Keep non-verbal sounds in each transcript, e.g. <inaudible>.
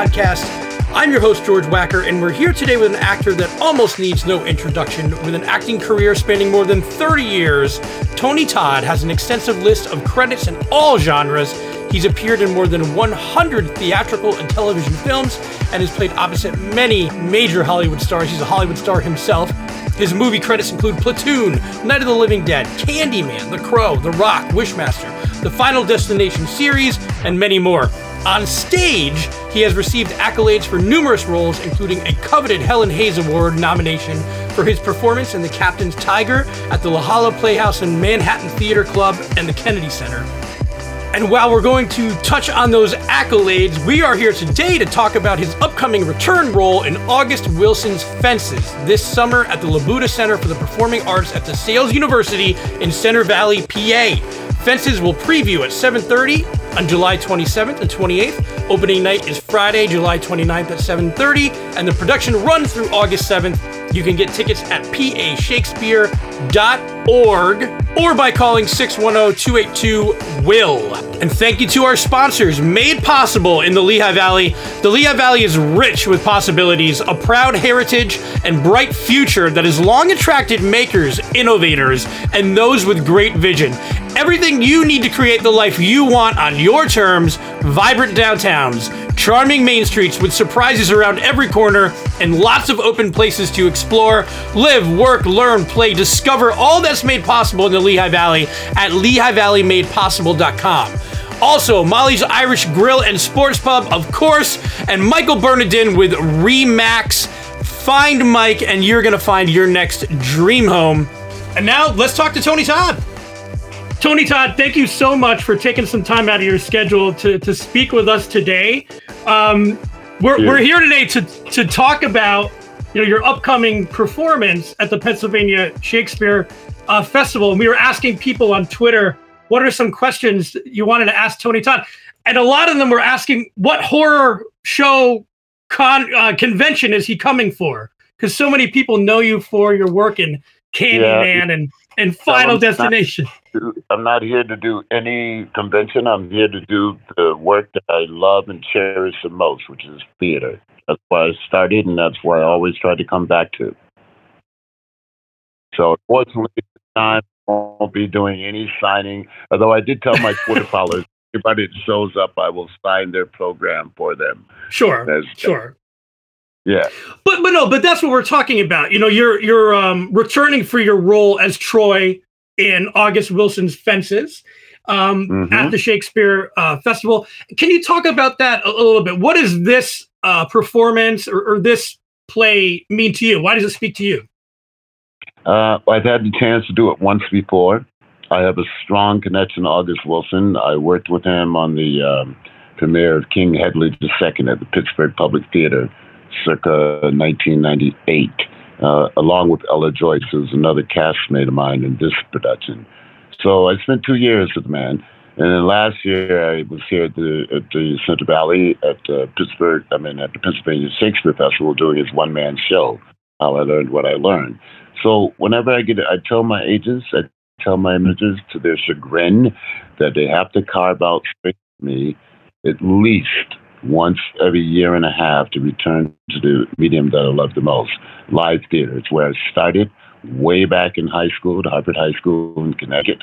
podcast. I'm your host, George Wacker, and we're here today with an actor that almost needs no introduction. With an acting career spanning more than 30 years, Tony Todd has an extensive list of credits in all genres. He's appeared in more than 100 theatrical and television films and has played opposite many major Hollywood stars. He's a Hollywood star himself. His movie credits include Platoon, Night of the Living Dead, Candyman, The Crow, The Rock, Wishmaster, the Final Destination series, and many more. On stage, he has received accolades for numerous roles, including a coveted Helen Hayes Award nomination for his performance in The Captain's Tiger at the La Jolla Playhouse and Manhattan Theater Club and the Kennedy Center. And while we're going to touch on those accolades, we are here today to talk about his upcoming return role in August Wilson's Fences this summer at the Labuda Center for the Performing Arts at DeSales University in Center Valley, PA. Fences will preview at 7:30 on July 27th and 28th. Opening night is Friday, July 29th at 7:30, and the production runs through August 7th. You can get tickets at pashakespeare.org or by calling 610-282-WILL. And thank you to our sponsors, made possible in the Lehigh Valley. The Lehigh Valley is rich with possibilities, a proud heritage, and bright future that has long attracted makers, innovators, and those with great vision. Everything you need to create the life you want on your terms, vibrant downtowns, charming main streets with surprises around every corner, and lots of open places to explore, live, work, learn, play, discover all that's made possible in the Lehigh Valley at LehighValleyMadePossible.com. Also, Molly's Irish Grill and Sports Pub, of course, and Michael Bernardin with Remax. Find Mike, and you're going to find your next dream home. And now, let's talk to Tony Todd. Tony Todd, thank you so much for taking some time out of your schedule to, to speak with us today. Um, we're, we're here today to, to talk about you know your upcoming performance at the Pennsylvania Shakespeare uh, Festival. And we were asking people on Twitter what are some questions you wanted to ask Tony Todd, and a lot of them were asking what horror show con uh, convention is he coming for? Because so many people know you for your work in Candyman yeah. and and Final Destination. Not, I'm not here to do any convention. I'm here to do the work that I love and cherish the most, which is theater. That's why I started, and that's why I always try to come back to. So, unfortunately, I won't be doing any signing. Although I did tell my <laughs> Twitter followers, everybody that shows up, I will sign their program for them. Sure, sure. Yeah. But but no, but that's what we're talking about. You know, you're you're um, returning for your role as Troy in August Wilson's Fences um, mm-hmm. at the Shakespeare uh, Festival. Can you talk about that a, little bit? What does this uh, performance or, or, this play mean to you? Why does it speak to you? Uh, I've had the chance to do it once before. I have a strong connection to August Wilson. I worked with him on the um, premiere of King Hedley II at the Pittsburgh Public Theater circa 1998, uh, along with Ella Joyce, who's another castmate of mine in this production. So I spent two years with the man. And then last year I was here at the at the Center Valley at uh, Pittsburgh. I mean at the Pennsylvania Shakespeare Festival doing his one man show. How I learned what I learned. So whenever I get it, I tell my agents, I tell my managers to their chagrin that they have to carve out space for me at least once every year and a half to return to the medium that I love the most, live theater. It's where I started way back in high school, the Hartford High School in Connecticut,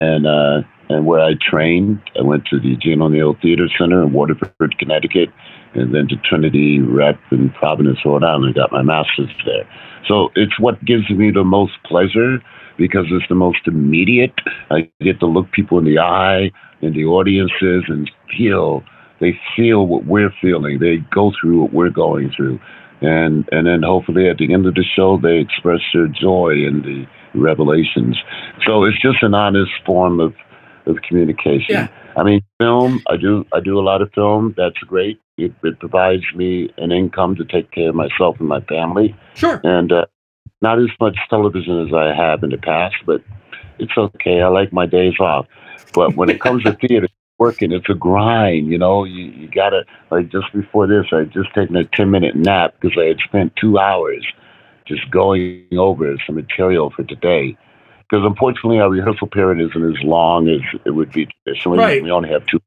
and uh, and where I trained. I went to the Gene O'Neill Theater Center in Waterford, Connecticut, and then to Trinity Rep in Providence, Rhode Island. and got my master's there. So it's what gives me the most pleasure because it's the most immediate. I get to look people in the eye in the audiences and feel they feel what we're feeling. They go through what we're going through. And and then hopefully at the end of the show they express their joy in the revelations. So it's just an honest form of of communication. Yeah. I mean, film. I do. I do a lot of film. That's great. It, it provides me an income to take care of myself and my family. Sure. And uh, not as much television as I have in the past, but it's okay. I like my days off. But when it comes to theater, working. It's a grind, you know. You you gotta like just before this, I just taken a ten minute nap because I had spent two hours just going over some material for today. Because unfortunately, our rehearsal period isn't as long as it would be traditionally. Right. We only have two,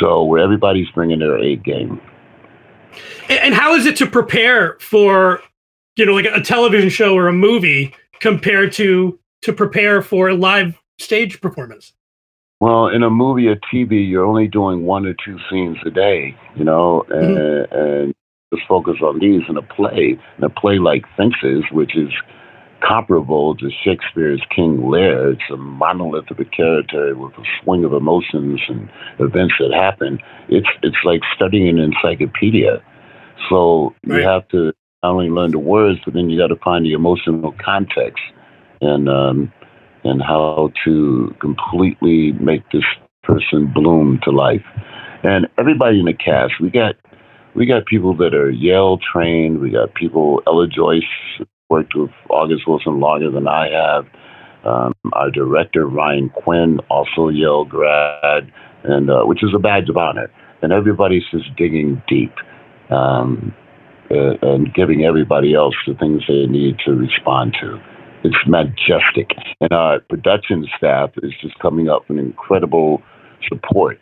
so where everybody's bringing their A game. And, and how is it to prepare for, you know, like a television show or a movie compared to to prepare for a live stage performance? Well, in a movie or TV, you're only doing one or two scenes a day, you know, and, mm-hmm. and just focus on these in a play. In a play like Fences, which is comparable to Shakespeare's King Lear. It's a monolith of a character with a swing of emotions and events that happen. It's it's like studying an encyclopedia. So right. you have to not only learn the words, but then you got to find the emotional context and um, and how to completely make this person bloom to life. And everybody in the cast, we got we got people that are Yale trained. We got people Ella Joyce worked with August Wilson longer than I have. Um, our director Ryan Quinn, also Yale grad, and uh, which is a badge of honor. And everybody's just digging deep um, uh, and giving everybody else the things they need to respond to. It's majestic, and our production staff is just coming up with incredible support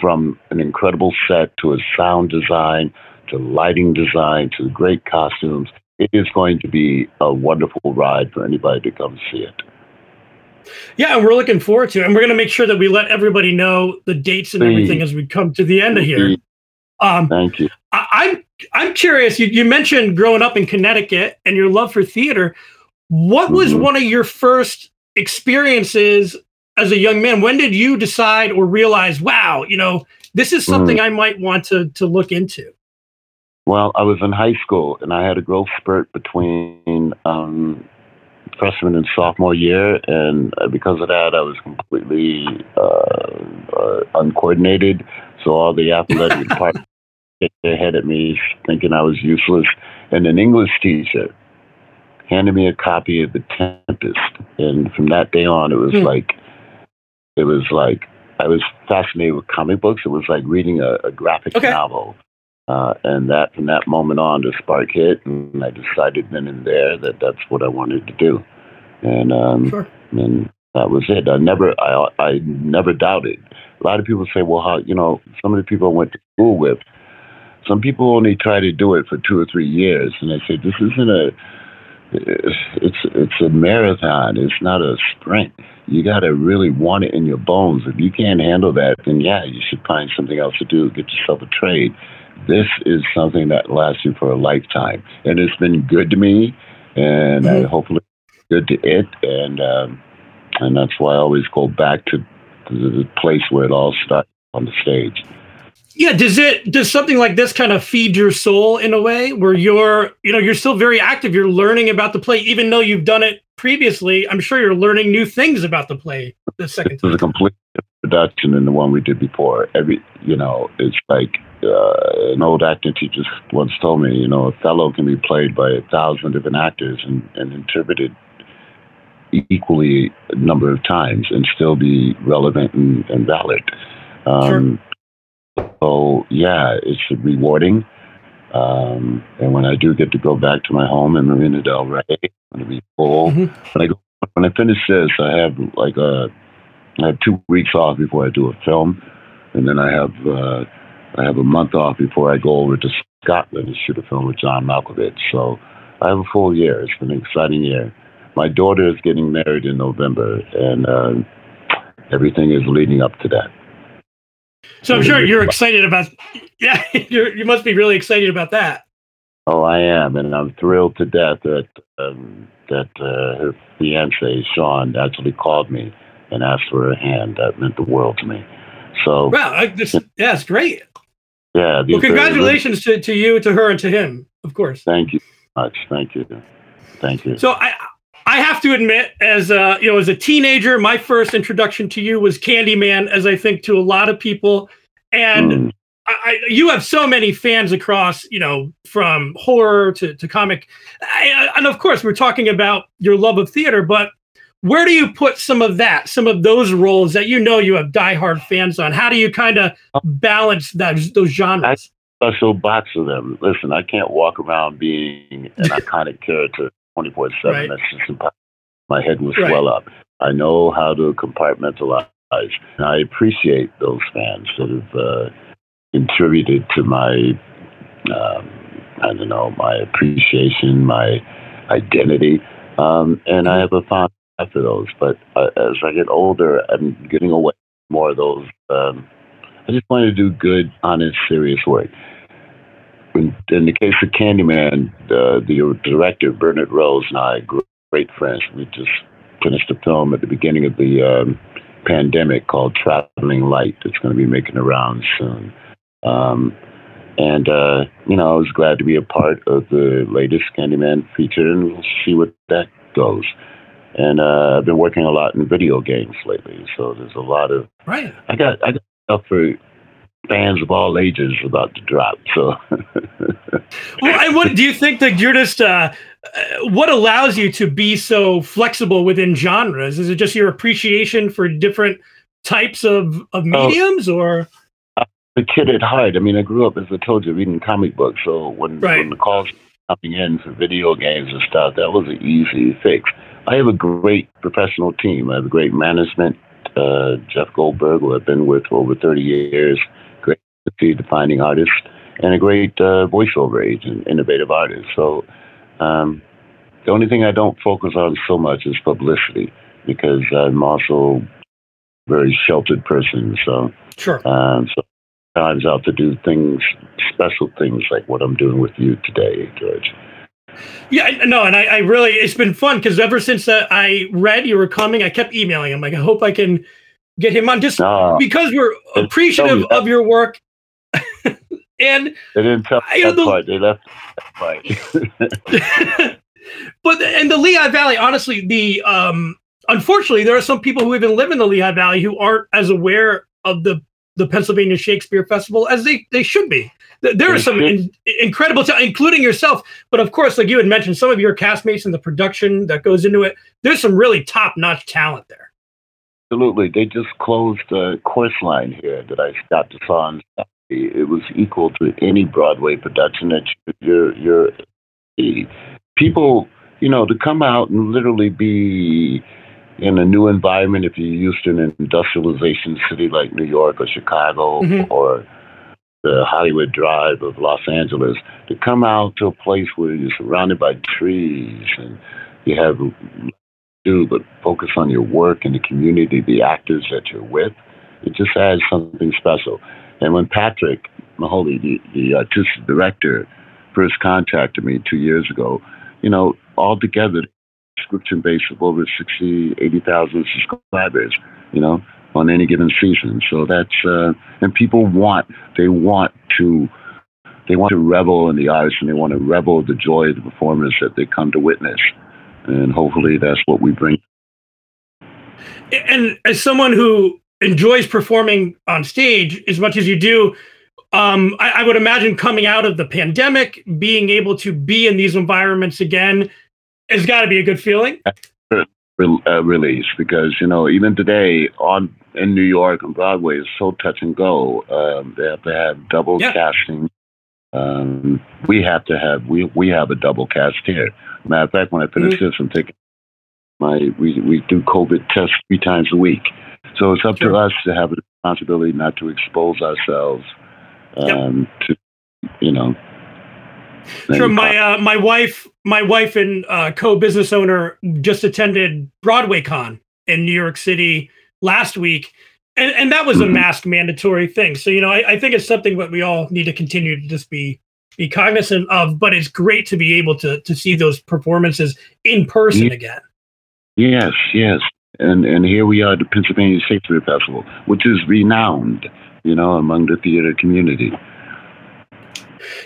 from an incredible set to a sound design to lighting design to great costumes it is going to be a wonderful ride for anybody to come see it. Yeah, and we're looking forward to it. And we're going to make sure that we let everybody know the dates and Please. everything as we come to the end of here. Um, Thank you. I, am I'm, I'm curious. You, you mentioned growing up in Connecticut and your love for theater. What was mm-hmm. one of your first experiences as a young man? When did you decide or realize, wow, you know, this is something mm. I might want to to look into? Well, I was in high school and I had a growth spurt between um, freshman and sophomore year, and uh, because of that, I was completely uh, uh, uncoordinated. So all the athletic <laughs> department hit their head at me, thinking I was useless. And an English teacher handed me a copy of The Tempest, and from that day on, it was hmm. like it was like I was fascinated with comic books. It was like reading a, a graphic okay. novel. Uh, and that from that moment on, the spark hit, and I decided then and there that that's what I wanted to do, and um, sure. and that was it. I never, I, I never doubted. A lot of people say, well, how you know, some of the people I went to school with, some people only try to do it for two or three years, and they say this isn't a, it's it's a marathon. It's not a sprint. You got to really want it in your bones. If you can't handle that, then yeah, you should find something else to do. Get yourself a trade this is something that lasts you for a lifetime. And it's been good to me, and mm-hmm. I hopefully good to it. And um, and that's why I always go back to the place where it all started on the stage. Yeah, does it does something like this kind of feed your soul in a way where you're you know you're still very active, you're learning about the play, even though you've done it previously. I'm sure you're learning new things about the play the second time. It was a complete production than the one we did before. Every you know, it's like uh, an old acting teacher once told me, you know, Othello can be played by a thousand different actors and, and interpreted equally a number of times and still be relevant and, and valid. Um, sure. So yeah, it's rewarding. Um, and when I do get to go back to my home in Marina Del Rey, I'm going to be full. Mm-hmm. When I go, when I finish this, I have like a I have two weeks off before I do a film, and then I have uh, I have a month off before I go over to Scotland to shoot a film with John Malkovich. So I have a full year. It's been an exciting year. My daughter is getting married in November, and uh, everything is leading up to that. So I'm sure you're excited about. <laughs> Yeah, <laughs> you must be really excited about that. Oh, I am, and I'm thrilled to death that um, that uh, her fiance Sean actually called me and asked for a hand. That meant the world to me. So wow, I, this, yeah, it's great. Yeah. Well, congratulations to, to you, to her, and to him, of course. Thank you much. Thank you. Thank you. So I I have to admit, as a, you know, as a teenager, my first introduction to you was Candyman, as I think to a lot of people, and. Mm. I, you have so many fans across, you know, from horror to, to comic. I, and of course, we're talking about your love of theater, but where do you put some of that, some of those roles that you know you have diehard fans on? How do you kind of balance those those genres? I special box of them. Listen, I can't walk around being an <laughs> iconic character 24 7. That's just impossible. My head will swell right. up. I know how to compartmentalize. And I appreciate those fans that have uh, contributed to my um, I don't know, my appreciation, my identity, um, and I have a fond for those. But uh, as I get older, I'm getting away more of those. Um, I just want to do good, honest, serious work. In, in the case of Candyman, uh, the director Bernard Rose and I, great friends. We just finished a film at the beginning of the um, pandemic called Traveling Light. that's going to be making the rounds soon. Um, and, uh, you know, I was glad to be a part of the latest Candyman feature, and we'll see what that goes. And uh, I've been working a lot in video games lately, so there's a lot of right. I got I got stuff for fans of all ages about to drop. So, <laughs> well, and what do you think that you're just? Uh, uh, what allows you to be so flexible within genres? Is it just your appreciation for different types of of oh. mediums, oh, or? a kid at heart. I mean, I grew up, as I told you, reading comic books. So when, right. when the calls coming in for video games and stuff, that was an easy fix. I have a great professional team. I have a great management. Uh, Jeff Goldberg, who I've been with for over 30 years, great defining artist, and a great uh, voiceover agent, innovative artist. So um, the only thing I don't focus on so much is publicity because I'm also a very sheltered person. So sure. Um, so times out to do things, special things like what I'm doing with you today, George. Yeah, no, and I, I really, it's been fun because ever since uh, I read you were coming, I kept emailing him. Like, I hope I can get him on just no, because we're appreciative of your work. And they didn't tell me that the, part. They left that part. <laughs> but and the Lehigh Valley, honestly, the um, unfortunately, there are some people who even live in the Lehigh Valley who aren't as aware of the the Pennsylvania Shakespeare Festival as they, they should be. There are some in, incredible, t- including yourself. But of course, like you had mentioned, some of your castmates and the production that goes into it. There's some really top notch talent there. Absolutely, they just closed the Chorus Line here that I got to saw on It was equal to any Broadway production that you're, you're people, you know, to come out and literally be in a new environment, if you're used to an industrialization city like New York or Chicago mm-hmm. or the Hollywood Drive of Los Angeles, to come out to a place where you're surrounded by trees and you have to do but focus on your work and the community, the actors that you're with, it just adds something special. And when Patrick Mulcahy, the, the artistic director, first contacted me two years ago, you know, all together subscription base of over 60, 80,000 subscribers, you know, on any given season. So that's, uh, and people want, they want to, they want to revel in the arts and they want to revel the joy of the performance that they come to witness. And hopefully that's what we bring. And as someone who enjoys performing on stage as much as you do, um, I, I, would imagine coming out of the pandemic, being able to be in these environments again, it's got to be a good feeling. Uh, release because you know even today on in New York on Broadway is so touch and go. Um, they have to have double yeah. casting. Um, we have to have we we have a double cast here. Matter of fact, when I finish mm-hmm. this, I'm taking my we we do COVID tests three times a week. So it's up sure. to us to have a responsibility not to expose ourselves um, yep. to you know Sure. My uh, my wife, my wife and uh, co-business owner just attended Broadway Con in New York City last week, and and that was a mm-hmm. mask mandatory thing. So you know, I, I think it's something that we all need to continue to just be be cognizant of. But it's great to be able to to see those performances in person yeah. again. Yes, yes, and and here we are at the Pennsylvania Shakespeare Festival, which is renowned, you know, among the theater community.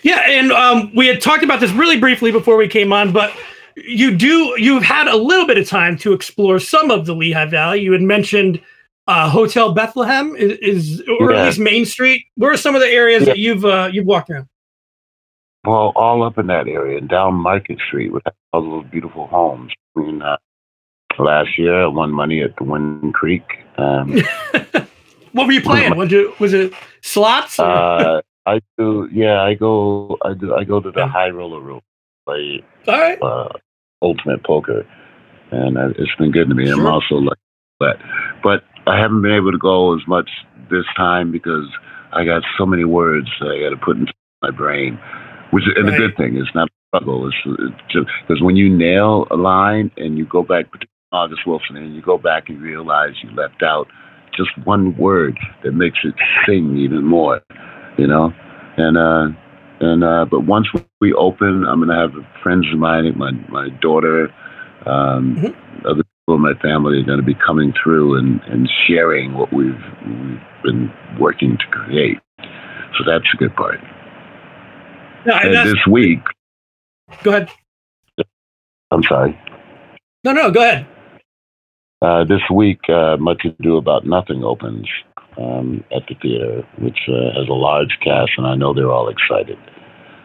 Yeah, and um, we had talked about this really briefly before we came on, but you do you've had a little bit of time to explore some of the Lehigh Valley. You had mentioned uh, Hotel Bethlehem is, is or yeah. at least Main Street. Where are some of the areas yeah. that you've uh, you've walked around? Well, all up in that area and down Market Street with all those beautiful homes. I mean, uh, last year I won money at the Wind Creek. Um, <laughs> what were you playing? Was it was it slots? Uh, <laughs> I do. Yeah, I go. I do. I go to the high roller room, play All right. uh, ultimate poker, and it's been good to me. Sure. I'm also like that, but I haven't been able to go as much this time because I got so many words that I got to put into my brain. which is and a good thing. It's not a struggle. It's, it's just because when you nail a line and you go back, August Wilson, and you go back and realize you left out just one word that makes it sing even more, you know, and uh, and uh, but once we open, I'm gonna have friends of mine, my my daughter, um, mm-hmm. other people in my family are gonna be coming through and, and sharing what we've we've been working to create. So that's a good part. No, and and this week. Go ahead. I'm sorry. No, no, go ahead. Uh, this week, uh, Much Ado About Nothing opens um, at the theater, which uh, has a large cast, and I know they're all excited.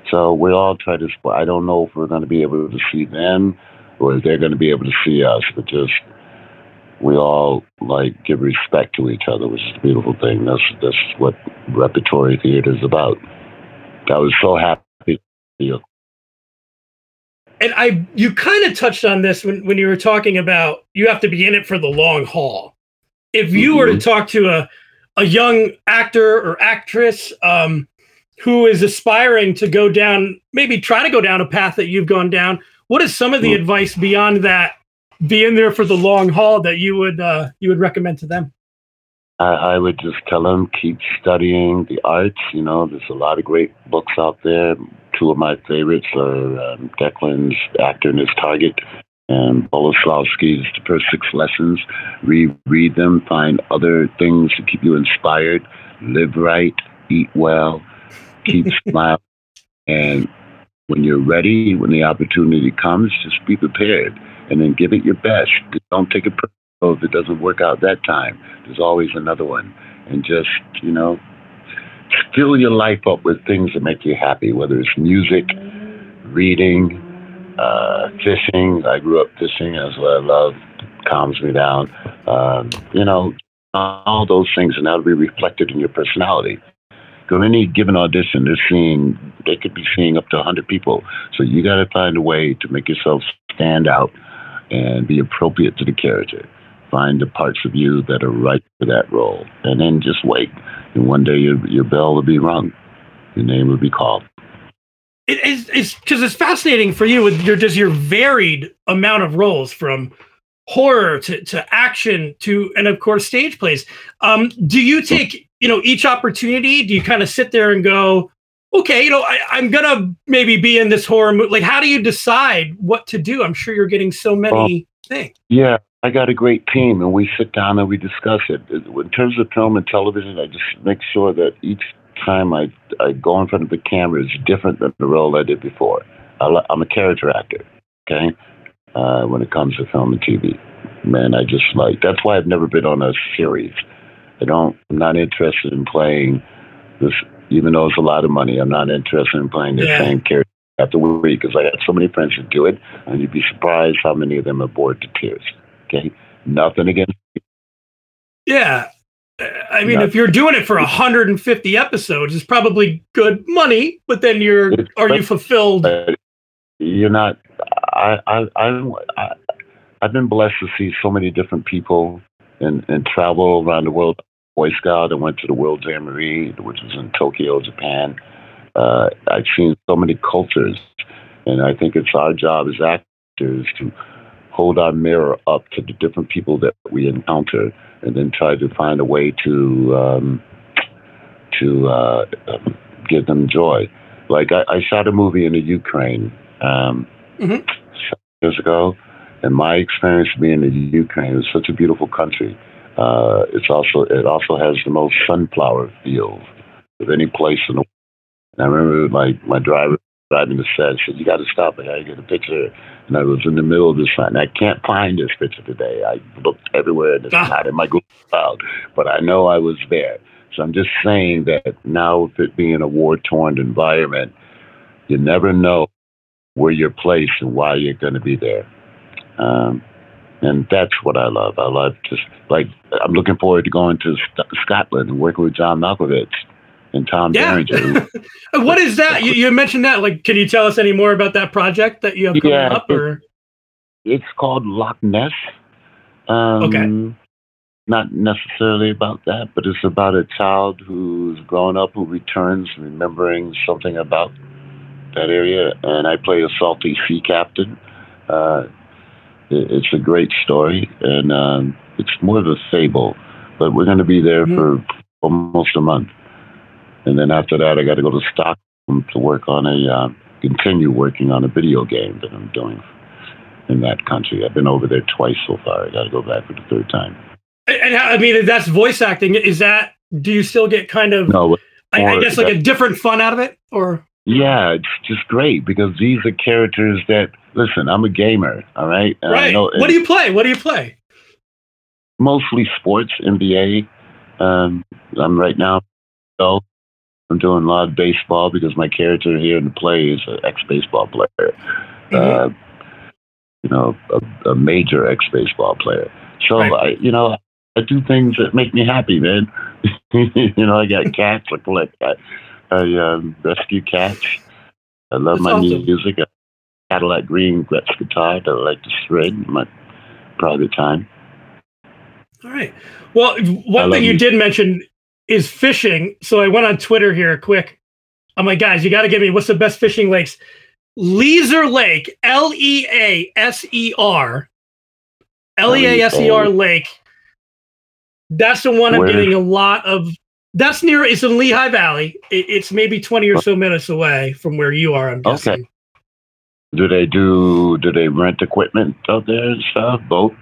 So we all try to. I don't know if we're going to be able to see them or if they're going to be able to see us, but just we all like give respect to each other, which is a beautiful thing. That's that's what repertory theater is about. I was so happy. And I, you kind of touched on this when, when you were talking about you have to be in it for the long haul. If you mm-hmm. were to mm-hmm. talk to a, a young actor or actress um, who is aspiring to go down, maybe try to go down a path that you've gone down, what is some of the mm-hmm. advice beyond that? Be in there for the long haul that you would uh, you would recommend to them. I, I would just tell them keep studying the arts. You know, there's a lot of great books out there. Two of my favorites are um, Declan's Actor in His Target and Boleslavsky's The First Six Lessons. Reread them, find other things to keep you inspired. Live right, eat well, keep <laughs> smiling. And when you're ready, when the opportunity comes, just be prepared and then give it your best. Don't take it personal if it doesn't work out that time. There's always another one. And just, you know, fill your life up with things that make you happy, whether it's music, reading, uh, fishing. I grew up fishing. That's what I love. Calms me down. Um, you know, all those things, and that'll be reflected in your personality. Go any given audition, they're seeing, they could be seeing up to 100 people. So you got to find a way to make yourself stand out and be appropriate to the character find the parts of you that are right for that role, and then just wait. And one day your your bell will be rung, your name will be called. It is it's because it's fascinating for you with your just your varied amount of roles from horror to, to action to and of course stage plays. Um, do you take you know each opportunity? Do you kind of sit there and go, okay, you know, I, am gonna maybe be in this horror movie. Like, how do you decide what to do? I'm sure you're getting so many things. Yeah, I got a great team, and we sit down and we discuss it. In terms of film and television, I just make sure that each time I I go in front of the camera is different than the role I did before. I, am a character actor, okay. Uh, when it comes to film and TV, man, I just like that's why I've never been on a series. I don't. I'm not interested in playing this, even though it's a lot of money. I'm not interested in playing the yeah. same character after week because I got so many friends who do it, and you'd be surprised how many of them are bored to tears. Okay, nothing against. Yeah, I mean, if you're doing it for 150 episodes, it's probably good money, but then you're are you fulfilled? You're not. I I I, I I've been blessed to see so many different people and and travel around the world. Boy Scout, I went to the World Jamboree, which was in Tokyo, Japan. Uh, I've seen so many cultures, and I think it's our job as actors to hold our mirror up to the different people that we encounter, and then try to find a way to um, to uh, um, give them joy. Like I, I, shot a movie in the Ukraine um, mm-hmm. years ago, and my experience being in the Ukraine is such a beautiful country. Uh, it's also it also has the most sunflower fields of any place in the world. And I remember my my driver driving the set said, "You got to stop. I got to get a picture." And I was in the middle of this and I can't find this picture today. I looked everywhere and it's ah. not in my Google Cloud, but I know I was there. So I'm just saying that now, with it being a war torn environment, you never know where you're placed and why you're going to be there. Um, and that's what I love. I love just like I'm looking forward to going to Scotland and working with John Malkovich and Tom yeah. <laughs> what is that? You, you, mentioned that. Like, can you tell us any more about that project that you have coming yeah, up? Or it's called Loch Ness. Um, okay. Not necessarily about that, but it's about a child who's grown up who returns, remembering something about that area, and I play a salty sea captain. Uh, it, it's a great story, and um, it's more of a fable. But we're going to be there Mhm. for almost a month, and then after that, I got to go to Stockholm to work on a uh, continue working on a video game that I'm doing in that country. I've been over there twice so far. I got to go back for the third time. And, I mean, that's voice acting. Is that? Do you still get kind of? No, I, I guess like a different fun out of it, or Yeah, it's just great because these are characters that listen. I'm a gamer, all right. And right? know What do you play? What do you play? mostly sports, NBA. Um, I'm right now. So I'm doing a lot of baseball because my character here in the play is an ex-baseball player. Uh, you know, a, a major ex-baseball player. So Right. I, you know, I do things that make me happy, man. <laughs> you know, I got cats. I collect. I, I um, rescue cats. I love That's my awesome. music. I Cadillac Green Gretsch guitar that I like to shred in my private time. All right. Well, one love thing you you. did mention is fishing. So I went on Twitter here quick. I'm like, guys, you got to give me what's the best fishing lakes? Leaser Lake, L E A S E R, L E A S E R Lake. That's the one I'm Where? getting a lot of. That's near. It's in Lehigh Valley. It, it's maybe 20 or so minutes away from where you are. I'm guessing. Okay. Do they do? Do they rent equipment out there and stuff? Boats?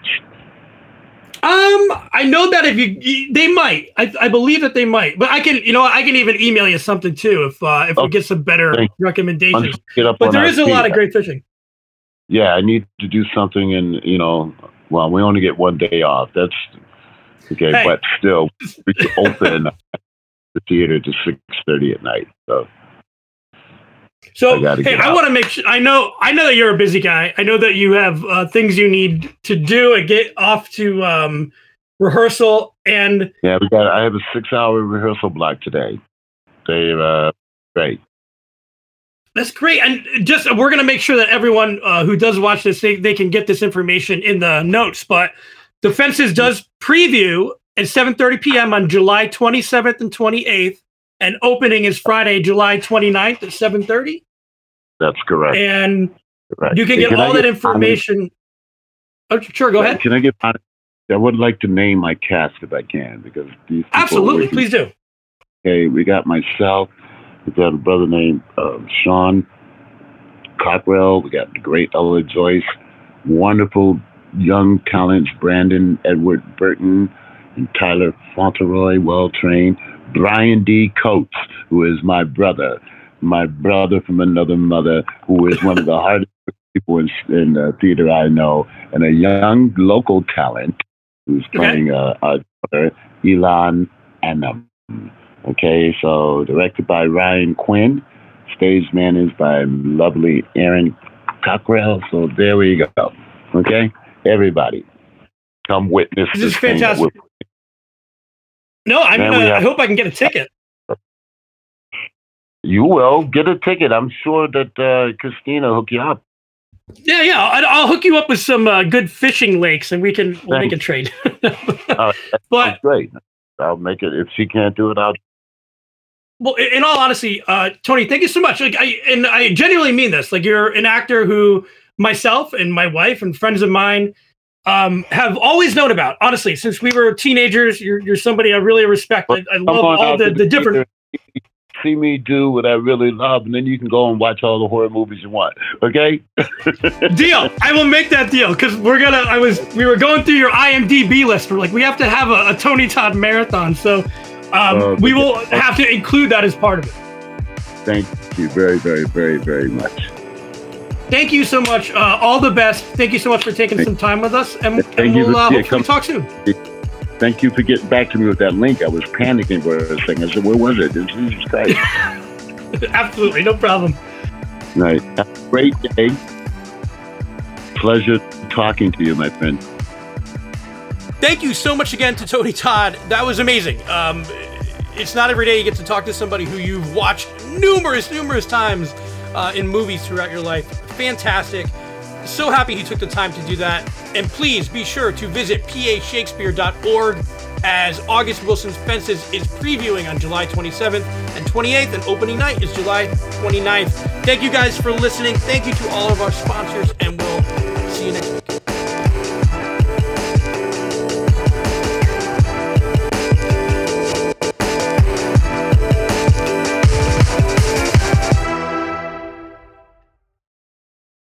Um, I know that if you, they might. I, I believe that they might. But I can, you know, I can even email you something too if uh, if we get some better Thank Once recommendations. Get up But there is a feet. lot of great fishing. Yeah, I need to do something, and you know, well, we only get one day off. That's okay, Hey. but still, we can open <laughs> the theater to six thirty at night. So So I hey, I want to make sure. I know. I know that you're a busy guy. I know that you have uh, things you need to do and get off to um, rehearsal. And yeah, we got. I have a six-hour rehearsal block today. They uh, great. that's great. And just we're gonna make sure that everyone uh, who does watch this, they, they can get this information in the notes. But Defenses does preview at 7:30 p.m. on July 27th and 28th, and opening is Friday, July 29th at 7:30. That's correct. And correct. you can get I all that get information. Oh, sure, go ahead. Can I get? honest? I would like to name my cast if I can, because these Absolutely, please do. Okay, we got myself. We got a brother named uh, Sean Cockrell. We got the great Ella Joyce. Wonderful young talents, Brandon Edward Burton and Tyler Fauntleroy, well trained. Brian D. Coates, who is my brother, my brother from another mother, who is one of the hardest people in, in the theater I know, and a young local talent who's Okay. playing uh, our daughter, Elon Annam. Okay, so directed by Ryan Quinn, stage managed by lovely Aaron Cockrell. So there we go. Okay, everybody, come witness This is thing fantastic. No, I'm gonna, I hope I can get a ticket. You will get a ticket. I'm sure that uh, Christina will hook you up. Yeah, yeah. I'll, I'll hook you up with some uh, good fishing lakes, and we can we'll make a trade. <laughs> Uh, but That's great. I'll make it. If she can't do it, I'll. well, in all honesty, uh, Tony, thank you so much. Like, I and I genuinely mean this. Like, you're an actor who myself and my wife and friends of mine um, have always known about. Honestly, since we were teenagers, you're you're somebody I really respect. I, I love all the, the different. See me do what I really love, and then you can go and watch all the horror movies you want. Okay? <laughs> deal. I will make that deal because we're gonna. I was. We were going through your IMDb list. We're like, we have to have a, a Tony Todd marathon. So um, Uh, we will have to include that as part of it. Thank you very, very, very, very much. Thank you so much. Uh, all the best. Thank you so much for taking Thank- some time with us, and, and you we'll uh, yeah, hopefully talk soon. Thank you for getting back to me with that link. I was panicking for a second. I said, "Where was it?" Jesus Christ! <laughs> Absolutely, no problem. nice. Have a great day. Pleasure talking to you, my friend. Thank you so much again to Tony Todd. That was amazing. Um, it's not every day you get to talk to somebody who you've watched numerous, numerous times uh, in movies throughout your life. Fantastic. So happy he took the time to do that. And please be sure to visit pashakespeare.org as August Wilson's Fences is previewing on July 27th and 28th, and opening night is July 29th. Thank you guys for listening. Thank you to all of our sponsors, and we'll see you next.